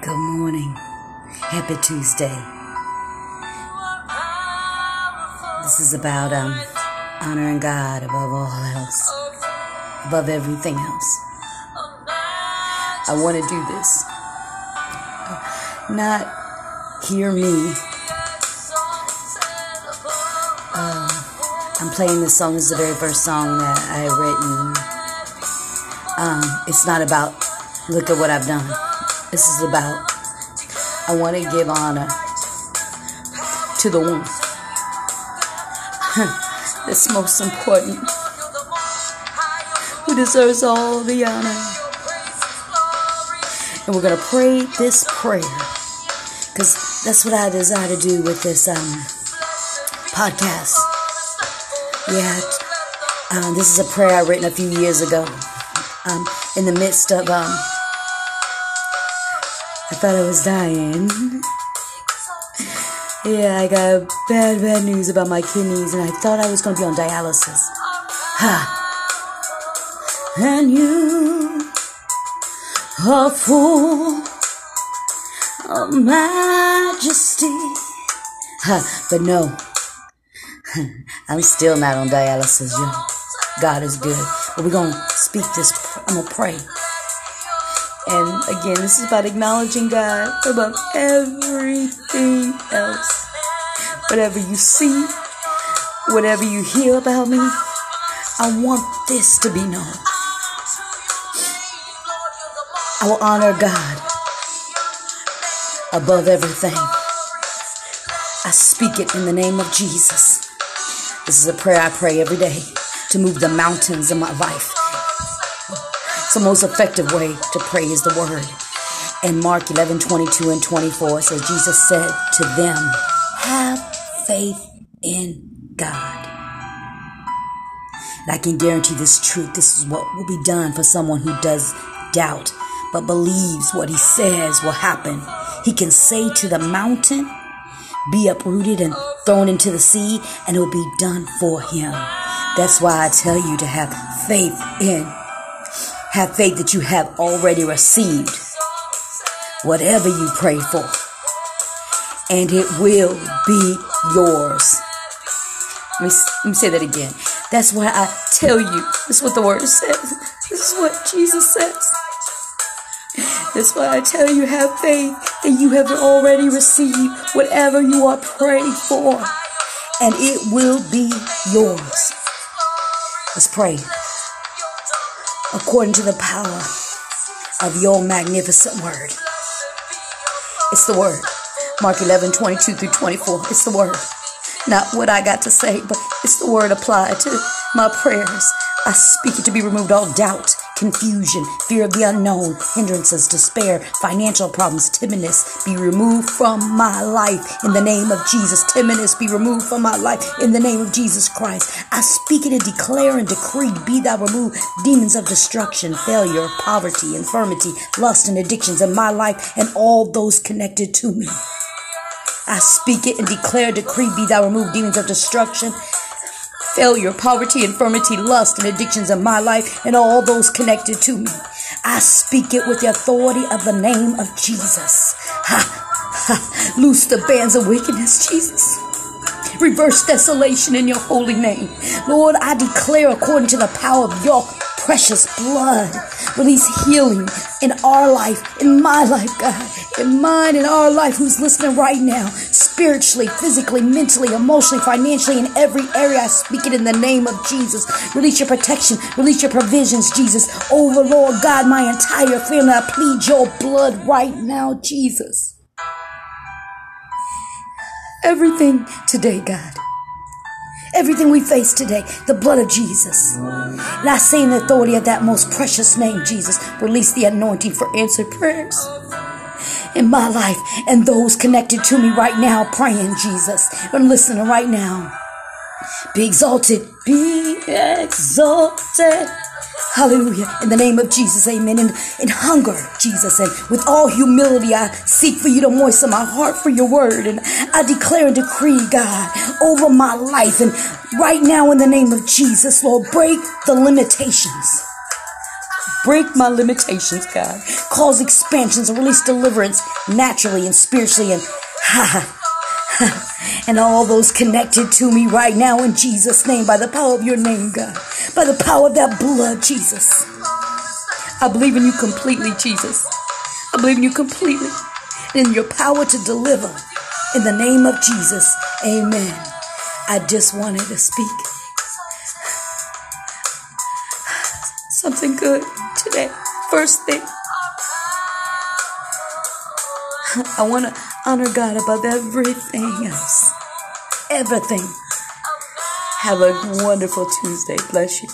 Good morning. Happy Tuesday. This is about um, honoring God above all else, above everything else. I want to do this. Not hear me. Uh, I'm playing this song. This is the very first song that I have written. Um, it's not about look at what I've done. This is about I want to give honor to the one that's most important, who deserves all the honor. And we're going to pray this prayer because that's what I desire to do with this um, podcast. Yeah, um, this is a prayer I written a few years ago um, in the midst of. Um, I thought I was dying. Yeah, I got bad, bad news about my kidneys, and I thought I was to be on dialysis. Ha! And you are full of majesty. Ha! But no, I'm still not on dialysis, yo. God is good. But we're to speak this, I'm to pray. And again, this is about acknowledging God above everything else. Whatever you see, whatever you hear about me, I want this to be known. I will honor God above everything. I speak it in the name of Jesus. This is a prayer I pray every day to move the mountains in my life. The most effective way to pray is the word. And Mark 11, 22 and 24 says, Jesus said to them, have faith in God. And I can guarantee this truth. This is what will be done for someone who does doubt, but believes what he says will happen. He can say to the mountain, be uprooted and thrown into the sea, and it will be done for him. That's why I tell you to have faith in have faith that you have already received whatever you pray for, and it will be yours. Let me, let me say that again. That's why I tell you. This is what the word says. This is what Jesus says. That's why I tell you have faith that you have already received whatever you are praying for, and it will be yours. Let's pray according to the power of your magnificent word. It's the word. Mark 11, 22 through 24. It's the word. Not what I got to say, but it's the word applied to my prayers. I speak it to be removed all doubt, confusion, fear of the unknown, hindrances, despair, financial problems, timidness be removed from my life in the name of Jesus. Timidness be removed from my life in the name of Jesus Christ. I speak it and declare and decree, be thou removed demons of destruction, failure, poverty, infirmity, lust, and addictions in my life and all those connected to me. I speak it and declare, decree, be thou removed demons of destruction, failure, poverty, infirmity, lust, and addictions in my life and all those connected to me. I speak it with the authority of the name of Jesus. Ha, ha, loose the bands of wickedness, Jesus. Reverse desolation in your holy name. Lord, I declare according to the power of your precious blood, release healing in our life, in my life, God, in mine, in our life, who's listening right now, spiritually, physically, mentally, emotionally, financially, in every area. I speak it in the name of Jesus. Release your protection, release your provisions, Jesus. Over, Lord God, my entire family, I plead your blood right now, Jesus everything today, God. Everything we face today, the blood of Jesus. And I say in the authority of that most precious name, Jesus, release the anointing for answered prayers in my life and those connected to me right now, praying, Jesus, and listening right now. Be exalted, be exalted. Hallelujah. In the name of Jesus, amen. In, in hunger, Jesus, and with all humility, I seek for you to moisten my heart for your word. And I declare and decree, God, over my life. And right now, in the name of Jesus, Lord, break the limitations. Break my limitations, God. Cause expansions and release deliverance naturally and spiritually and ha and all those connected to me right now in Jesus' name, by the power of your name, God, by the power of that blood, Jesus. I believe in you completely, Jesus. I believe in you completely and in your power to deliver. In the name of Jesus, amen. I just wanted to speak something good today. First thing, I want to honor God above everything else. Everything. Have a wonderful Tuesday. Bless you.